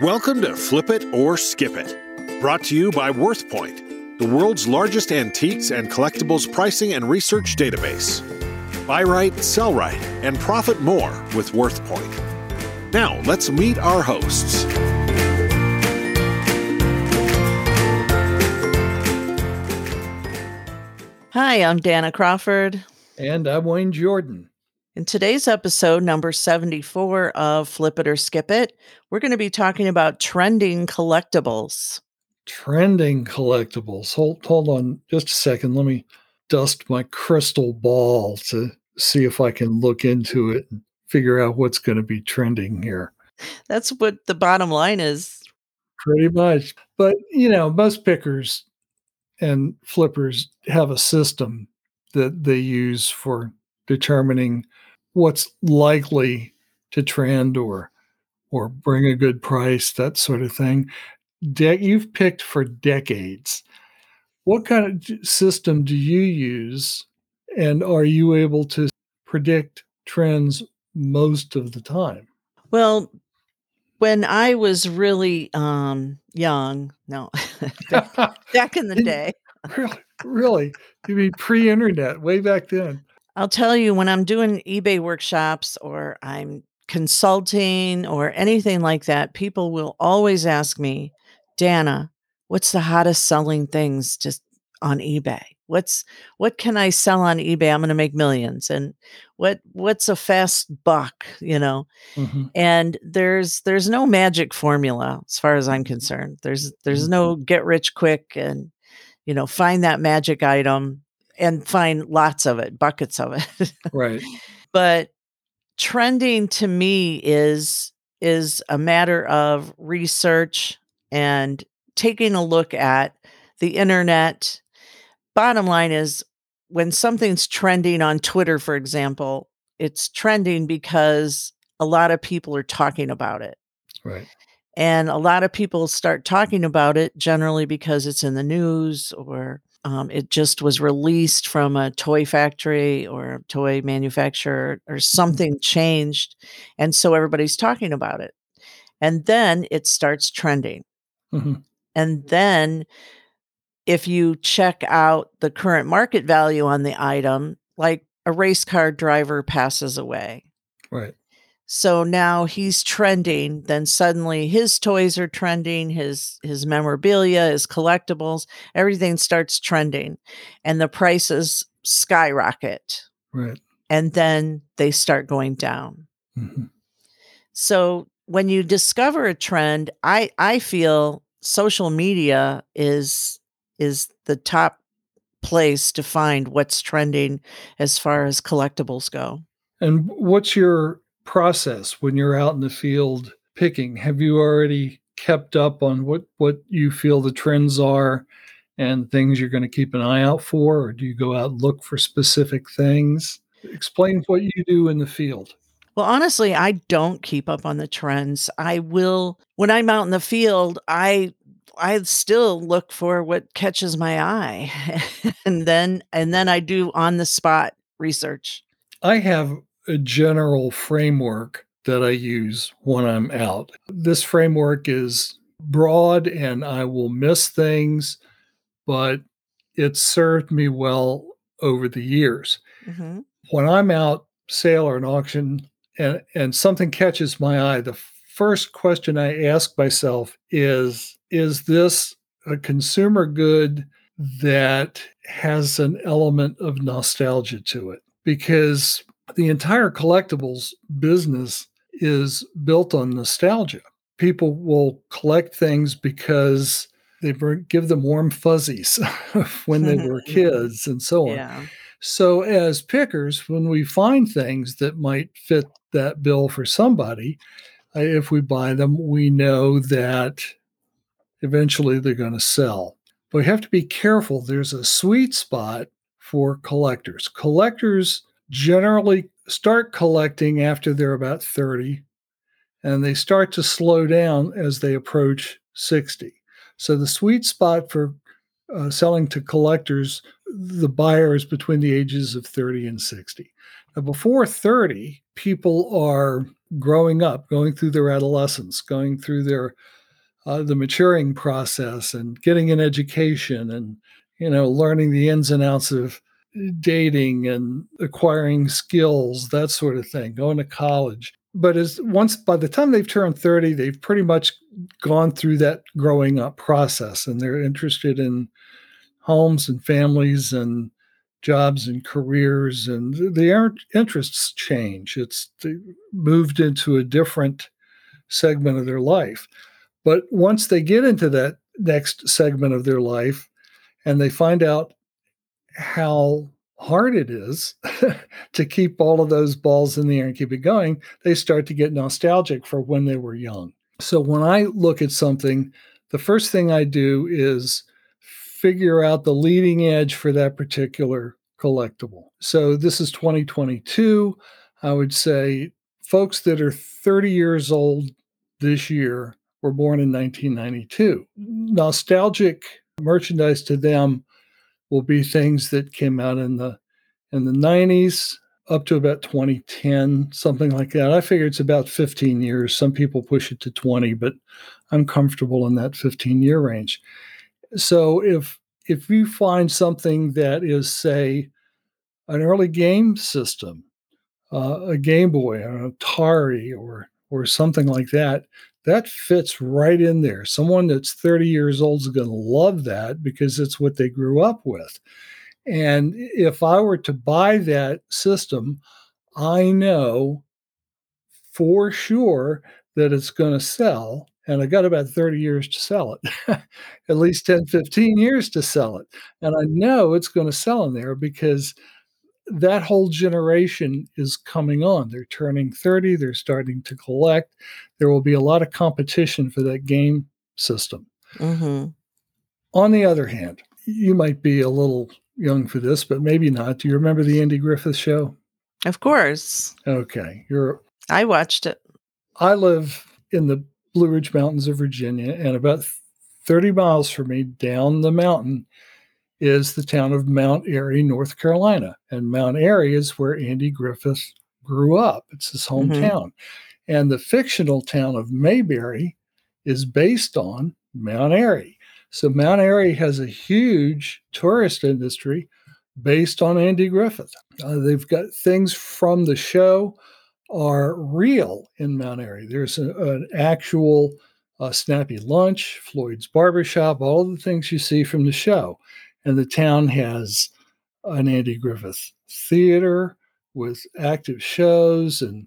Welcome to Flip It or Skip It, brought to you by WorthPoint, the world's largest antiques and collectibles pricing and research database. Buy right, sell right, and profit more with WorthPoint. Now, let's meet our hosts. Hi, I'm Dana Crawford. And I'm Wayne Jordan. In today's episode, number 74 of Flip It or Skip It, we're going to be talking about trending collectibles. Trending collectibles. Hold, hold on just a second. Let me dust my crystal ball to see if I can look into it and figure out what's going to be trending here. That's what the bottom line is. Pretty much. But, you know, most pickers and flippers have a system that they use for determining what's likely to trend or or bring a good price, that sort of thing. De- you've picked for decades. What kind of system do you use, and are you able to predict trends most of the time? Well, when I was really um, young, no, back, back in the day. really, really, you mean pre-internet, way back then? I'll tell you when I'm doing eBay workshops or I'm consulting or anything like that, people will always ask me, Dana, what's the hottest selling things just on eBay? What's what can I sell on eBay? I'm going to make millions. And what what's a fast buck, you know? Mm-hmm. And there's there's no magic formula as far as I'm concerned. There's there's mm-hmm. no get rich quick and you know, find that magic item and find lots of it, buckets of it. right. But trending to me is is a matter of research and taking a look at the internet. Bottom line is when something's trending on Twitter, for example, it's trending because a lot of people are talking about it. Right. And a lot of people start talking about it generally because it's in the news or um, it just was released from a toy factory or a toy manufacturer or mm-hmm. something changed. And so everybody's talking about it. And then it starts trending. Mm-hmm. And then if you check out the current market value on the item, like a race car driver passes away. Right. So now he's trending. Then suddenly his toys are trending, his his memorabilia, his collectibles, everything starts trending, and the prices skyrocket. Right. And then they start going down. Mm-hmm. So when you discover a trend, I I feel social media is is the top place to find what's trending as far as collectibles go. And what's your process when you're out in the field picking? Have you already kept up on what what you feel the trends are and things you're going to keep an eye out for or do you go out and look for specific things? Explain what you do in the field. Well, honestly, I don't keep up on the trends. I will when I'm out in the field, I I still look for what catches my eye. and then and then I do on the spot research. I have a general framework that I use when I'm out. This framework is broad and I will miss things, but it's served me well over the years. Mm-hmm. When I'm out sale or an auction and, and something catches my eye, the first question I ask myself is Is this a consumer good that has an element of nostalgia to it? Because the entire collectibles business is built on nostalgia. People will collect things because they give them warm fuzzies when they were kids and so on. Yeah. So, as pickers, when we find things that might fit that bill for somebody, if we buy them, we know that eventually they're going to sell. But we have to be careful. There's a sweet spot for collectors. Collectors generally start collecting after they're about 30 and they start to slow down as they approach 60. So the sweet spot for uh, selling to collectors, the buyer is between the ages of 30 and 60. Now, before 30, people are growing up, going through their adolescence, going through their uh, the maturing process and getting an education and you know learning the ins and outs of dating and acquiring skills that sort of thing going to college. But as once by the time they've turned 30 they've pretty much gone through that growing up process and they're interested in homes and families and jobs and careers and their interests change. It's moved into a different segment of their life. But once they get into that next segment of their life and they find out how hard it is to keep all of those balls in the air and keep it going, they start to get nostalgic for when they were young. So when I look at something, the first thing I do is figure out the leading edge for that particular collectible. So this is 2022. I would say folks that are 30 years old this year were born in 1992. Nostalgic merchandise to them will be things that came out in the in the 90s up to about 2010 something like that. I figure it's about 15 years. Some people push it to 20 but i'm comfortable in that 15 year range. So if if you find something that is say an early game system uh, a game boy an atari or or something like that that fits right in there. Someone that's 30 years old is going to love that because it's what they grew up with. And if I were to buy that system, I know for sure that it's going to sell. And I got about 30 years to sell it, at least 10, 15 years to sell it. And I know it's going to sell in there because that whole generation is coming on. They're turning 30, they're starting to collect. There will be a lot of competition for that game system. Mm-hmm. On the other hand, you might be a little young for this, but maybe not. Do you remember the Andy Griffith show? Of course. Okay. You're I watched it. I live in the Blue Ridge Mountains of Virginia, and about 30 miles from me down the mountain is the town of Mount Airy, North Carolina. And Mount Airy is where Andy Griffith grew up. It's his mm-hmm. hometown. Mm-hmm. And the fictional town of Mayberry is based on Mount Airy. So Mount Airy has a huge tourist industry based on Andy Griffith. Uh, they've got things from the show are real in Mount Airy. There's a, an actual uh, snappy lunch, Floyd's barbershop, all the things you see from the show. And the town has an Andy Griffith theater with active shows, and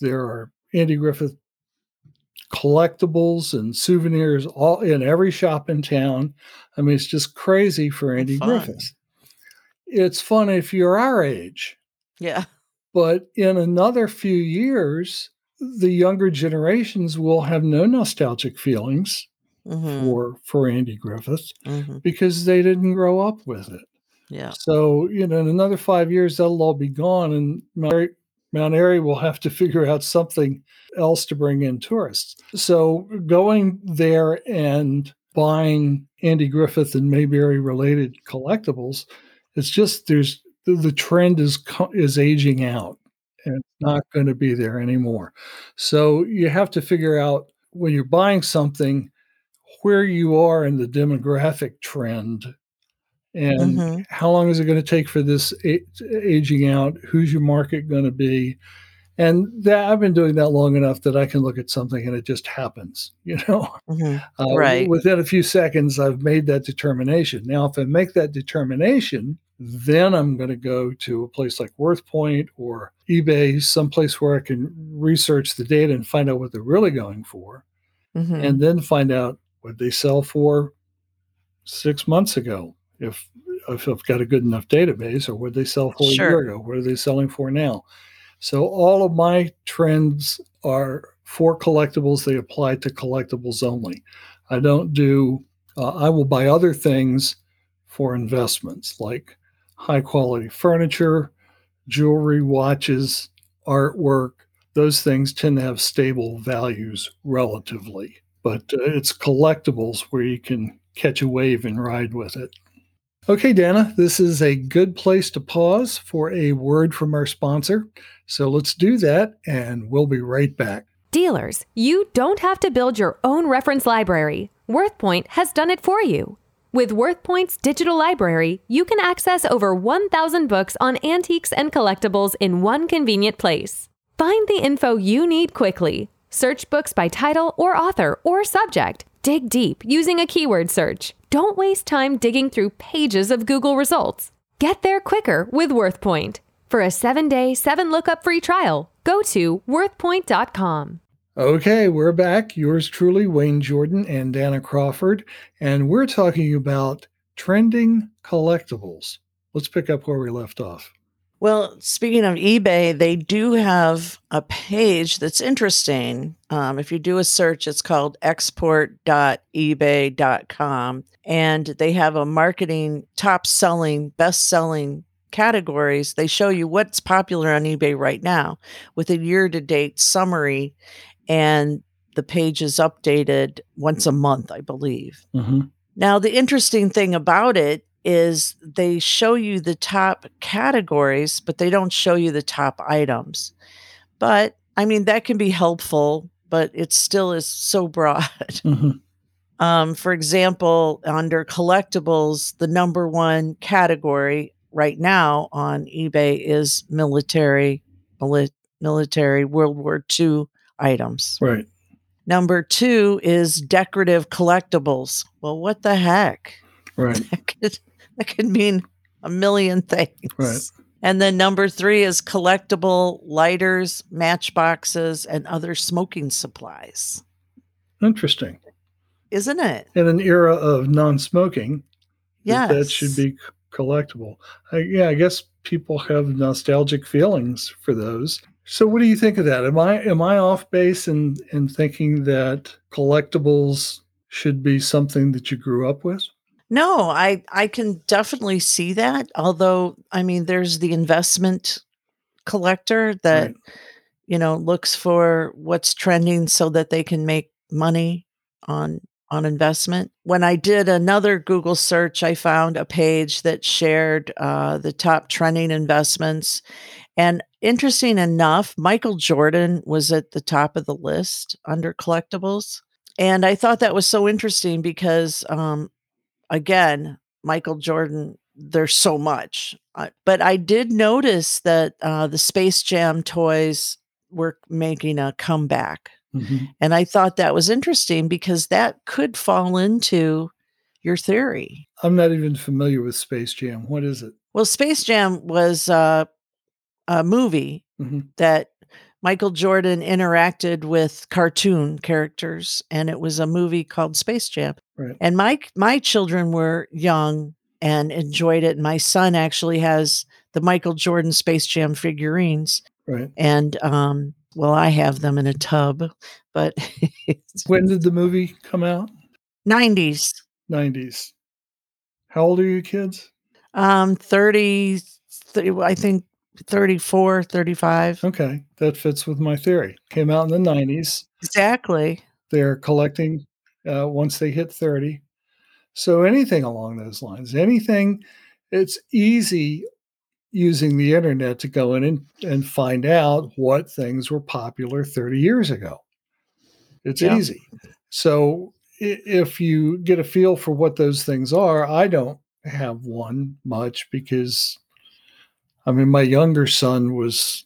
there are Andy Griffith collectibles and souvenirs all in every shop in town. I mean, it's just crazy for Andy Griffith. It's fun if you're our age. Yeah. But in another few years, the younger generations will have no nostalgic feelings mm-hmm. for for Andy Griffith mm-hmm. because they didn't grow up with it. Yeah. So you know, in another five years, that'll all be gone, and Mount Airy, Mount Airy will have to figure out something else to bring in tourists. So going there and buying Andy Griffith and Mayberry related collectibles, it's just there's the, the trend is is aging out and it's not going to be there anymore. So you have to figure out when you're buying something where you are in the demographic trend and mm-hmm. how long is it going to take for this aging out who's your market going to be and that i've been doing that long enough that i can look at something and it just happens you know mm-hmm. uh, right within a few seconds i've made that determination now if i make that determination then i'm going to go to a place like worthpoint or ebay someplace where i can research the data and find out what they're really going for mm-hmm. and then find out what they sell for six months ago if if I've got a good enough database, or what they sell for sure. a year ago? What are they selling for now? So all of my trends are for collectibles. They apply to collectibles only. I don't do. Uh, I will buy other things for investments, like high quality furniture, jewelry, watches, artwork. Those things tend to have stable values relatively but uh, it's collectibles where you can catch a wave and ride with it. Okay, Dana, this is a good place to pause for a word from our sponsor. So let's do that, and we'll be right back. Dealers, you don't have to build your own reference library. WorthPoint has done it for you. With WorthPoint's digital library, you can access over 1,000 books on antiques and collectibles in one convenient place. Find the info you need quickly. Search books by title or author or subject. Dig deep using a keyword search. Don't waste time digging through pages of Google results. Get there quicker with WorthPoint. For a seven day, seven lookup free trial, go to worthpoint.com. Okay, we're back. Yours truly, Wayne Jordan and Dana Crawford, and we're talking about trending collectibles. Let's pick up where we left off. Well, speaking of eBay, they do have a page that's interesting. Um, if you do a search, it's called export.ebay.com. And they have a marketing top selling, best selling categories. They show you what's popular on eBay right now with a year to date summary. And the page is updated once a month, I believe. Mm-hmm. Now, the interesting thing about it is they show you the top categories, but they don't show you the top items. But I mean, that can be helpful, but it still is so broad. Mm-hmm. Um, for example, under collectibles, the number one category right now on eBay is military, mili- military World War II items. Right. Number two is decorative collectibles. Well, what the heck? Right. that could mean a million things. Right. And then number three is collectible lighters, matchboxes, and other smoking supplies. Interesting. Isn't it? In an era of non-smoking, Yes. that should be collectible. I, yeah, I guess people have nostalgic feelings for those. So, what do you think of that? Am I am I off base in in thinking that collectibles should be something that you grew up with? No, I I can definitely see that. Although, I mean, there's the investment collector that Right. you know looks for what's trending so that they can make money on on investment. When I did another Google search, I found a page that shared uh, the top trending investments. And interesting enough, Michael Jordan was at the top of the list under collectibles. And I thought that was so interesting because, um, again, Michael Jordan, there's so much. Uh, but I did notice that uh, the Space Jam toys were making a comeback. Mhm. And I thought that was interesting because that could fall into your theory. I'm not even familiar with Space Jam. What is it? Well, Space Jam was uh, a movie Mhm. that Michael Jordan interacted with cartoon characters, and it was a movie called Space Jam. Right. And my my children were young and enjoyed it. And My son actually has the Michael Jordan Space Jam figurines, Right. and um, well, I have them in a tub, but When did the movie come out? nineties, 90s. How old are you kids? um, 30, th- I think 34, 35. Okay, that fits with my theory. Came out in the 90s. Exactly. They're collecting uh, once they hit 30. So anything along those lines, anything, it's easy using the internet to go in and, and find out what things were popular 30 years ago. It's Yeah. easy. So if you get a feel for what those things are, I don't have one much because I mean, my younger son was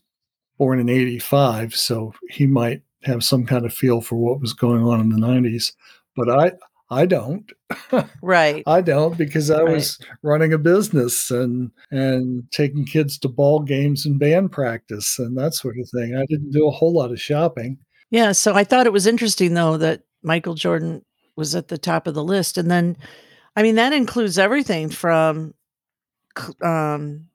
born in 85, so he might have some kind of feel for what was going on in the 90s, but I I don't. Right. I don't because I Right. was running a business and and taking kids to ball games and band practice and that sort of thing. I didn't do a whole lot of shopping. Yeah. So I thought it was interesting, though, that Michael Jordan was at the top of the list. And then, I mean, that includes everything from um,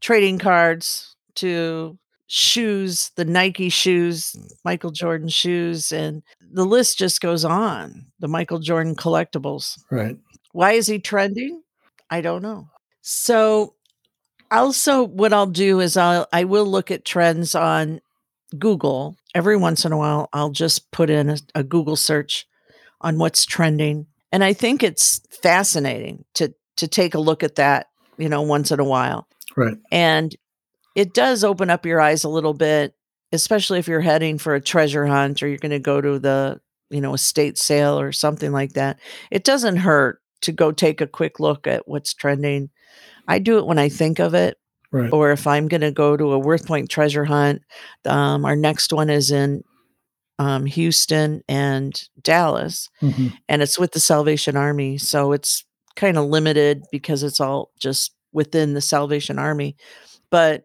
trading cards to shoes, the Nike shoes, Michael Jordan shoes, and the list just goes on. The Michael Jordan collectibles. Right. Why is he trending? I don't know. So also what I'll do is I'll I will look at trends on Google. Every once in a while I'll just put in a, a Google search on what's trending. And I think it's fascinating to to take a look at that, you know, once in a while. Right. And it does open up your eyes a little bit, especially if you're heading for a treasure hunt or you're going to go to the, you know, a estate sale or something like that. It doesn't hurt to go take a quick look at what's trending. I do it when I think of it, Right. or if I'm going to go to a WorthPoint treasure hunt. Um, our next one is in um, Houston and Dallas, Mhm. and it's with the Salvation Army. So it's kind of limited because it's all just within the Salvation Army. But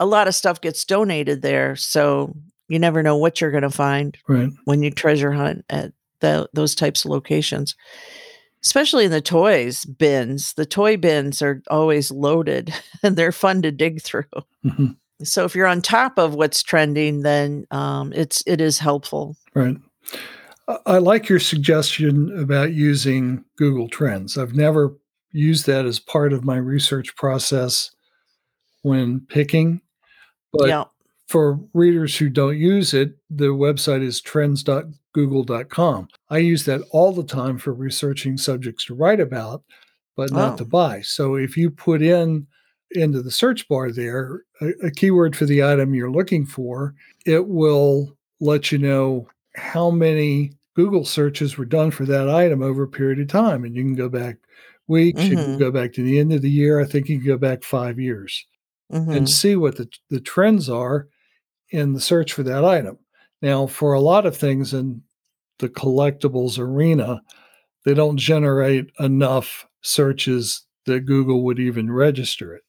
a lot of stuff gets donated there. So you never know what you're going to find Right. when you treasure hunt at the, those types of locations, especially in the toys bins. The toy bins are always loaded and they're fun to dig through. Mhm. So if you're on top of what's trending, then um, it's it is helpful. Right. I like your suggestion about using Google Trends. I've never used that as part of my research process when picking, but yeah, for readers who don't use it, the website is trends.google.com. I use that all the time for researching subjects to write about, but not Oh. to buy. So if you put in into the search bar there a, a keyword for the item you're looking for, it will let you know how many Google searches were done for that item over a period of time. And you can go back weeks, you can Mhm. go back to the end of the year. I think you can go back five years and mhm, see what the, the trends are in the search for that item. Now, for a lot of things in the collectibles arena, they don't generate enough searches that Google would even register it.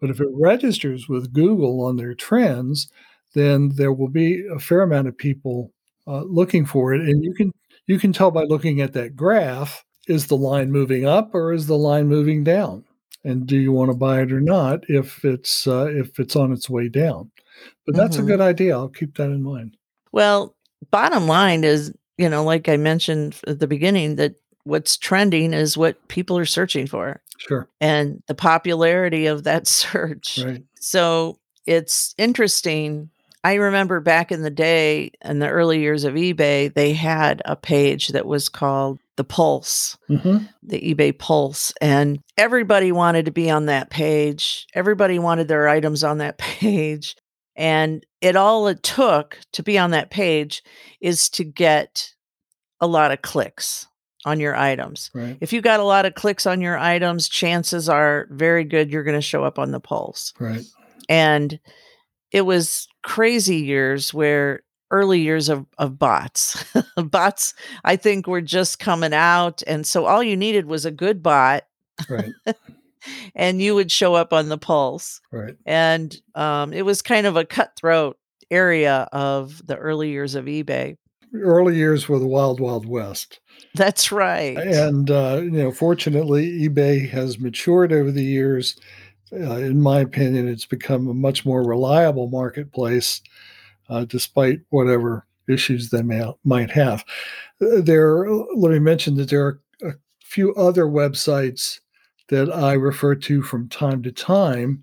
But if it registers with Google on their trends, then there will be a fair amount of people uh, looking for it, and you can you can tell by looking at that graph: is the line moving up or is the line moving down? And do you want to buy it or not if it's uh, if it's on its way down? But that's Mhm. a good idea. I'll keep that in mind. Well, bottom line is, you know, like I mentioned at the beginning, that what's trending is what people are searching for Sure. and the popularity of that search. Right. So it's interesting. I remember back in the day, in the early years of eBay, they had a page that was called the Pulse, hmm the eBay Pulse, and everybody wanted to be on that page. Everybody wanted their items on that page. And it all it took to be on that page is to get a lot of clicks on your items. Right. If you got a lot of clicks on your items, chances are very good you're going to show up on the Pulse. Right. And it was crazy years where early years of, of bots. bots, I think, were just coming out. And so all you needed was a good bot Right. and you would show up on the Pulse. Right. And um, it was kind of a cutthroat area of the early years of eBay. Early years were the wild, wild west. That's right. And uh, you know, fortunately, eBay has matured over the years. Uh, in my opinion, it's become a much more reliable marketplace, uh, despite whatever issues they may, might have. There, let me mention that there are a few other websites that I refer to from time to time.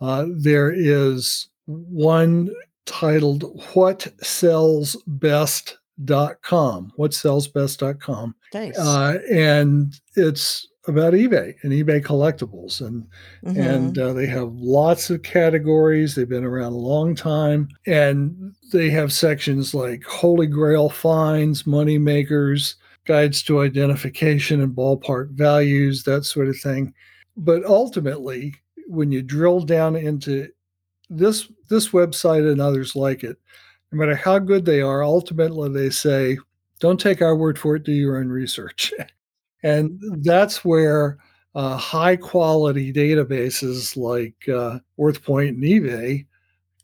Uh, there is one titled whatsellsbest.com whatsellsbest.com nice. uh, and it's about ebay and ebay collectibles and Mhm. and uh, they have lots of categories. They've been around a long time and they have sections like holy grail finds money makers guides to identification and ballpark values that sort of thing. But ultimately when you drill down into this this website and others like it no matter how good they are ultimately they say don't take our word for it. Do your own research and that's where uh, high quality databases like uh, WorthPoint and eBay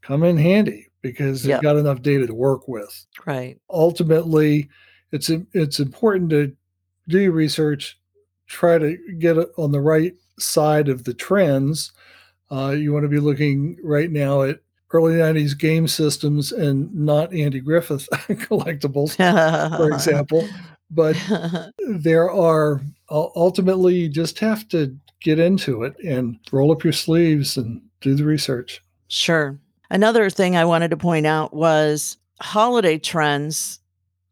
come in handy because they've Yep. got enough data to work with. right. Ultimately, it's it's important to do your research, try to get it on the right side of the trends. Uh, you want to be looking right now at early 90s game systems and not Andy Griffith collectibles, for example. But there are ul- ultimately you just have to get into it and roll up your sleeves and do the research. Sure. Another thing I wanted to point out was holiday trends.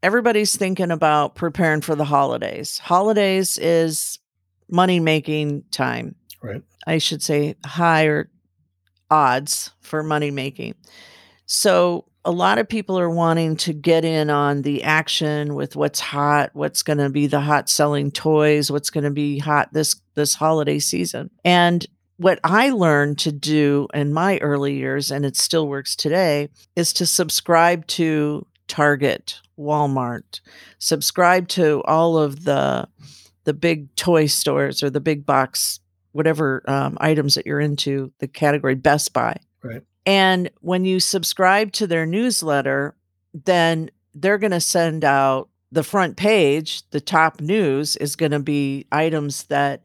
Everybody's thinking about preparing for the holidays. Holidays is money making time. Right. I should say higher odds for money making. So a lot of people are wanting to get in on the action with what's hot, what's going to be the hot selling toys, what's going to be hot this this holiday season. And what I learned to do in my early years and it still works today is to subscribe to Target, Walmart, subscribe to all of the the big toy stores or the big box whatever um, items that you're into, the category Best Buy. Right. And when you subscribe to their newsletter, then they're going to send out the front page, the top news is going to be items that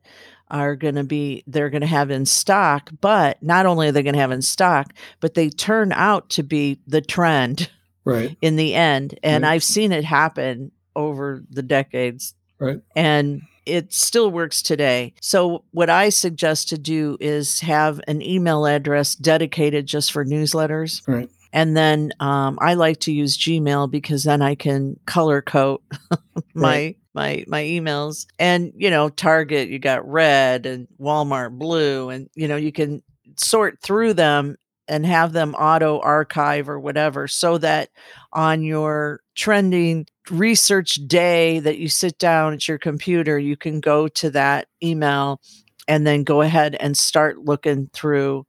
are going to be they're going to have in stock, but not only are they going to have in stock, but they turn out to be the trend Right. in the end. And Right. I've seen it happen over the decades Right. and it still works today. So, what I suggest to do is have an email address dedicated just for newsletters. Right. And then um, I like to use Gmail because then I can color code my Right. my my emails. And you know, Target you got red and Walmart blue, and you know you can sort through them and have them auto archive or whatever, so that on your trending research day that you sit down at your computer, you can go to that email and then go ahead and start looking through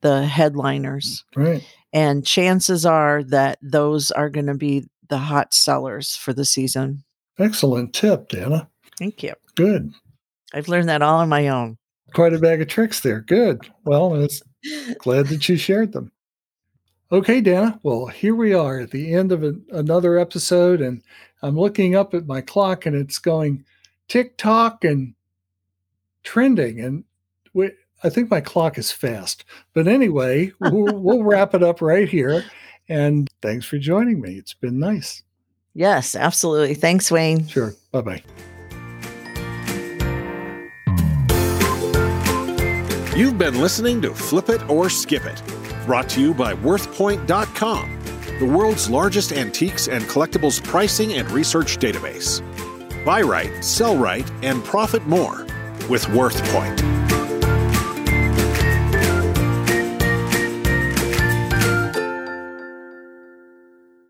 the headliners. Right. And chances are that those are going to be the hot sellers for the season. Excellent tip, Dana. Thank you. Good. I've learned that all on my own. Quite a bag of tricks there. Good. Well, it's glad that you shared them. Okay, Dana. Well, here we are at the end of a, another episode, and I'm looking up at my clock and it's going TikTok and trending. And we, I think my clock is fast. But anyway, we'll, we'll wrap it up right here. And thanks for joining me. It's been nice. Yes, absolutely. Thanks, Wayne. Sure. Bye bye. You've been listening to Flip It or Skip It, brought to you by WorthPoint.com, the world's largest antiques and collectibles pricing and research database. Buy right, sell right, and profit more with WorthPoint.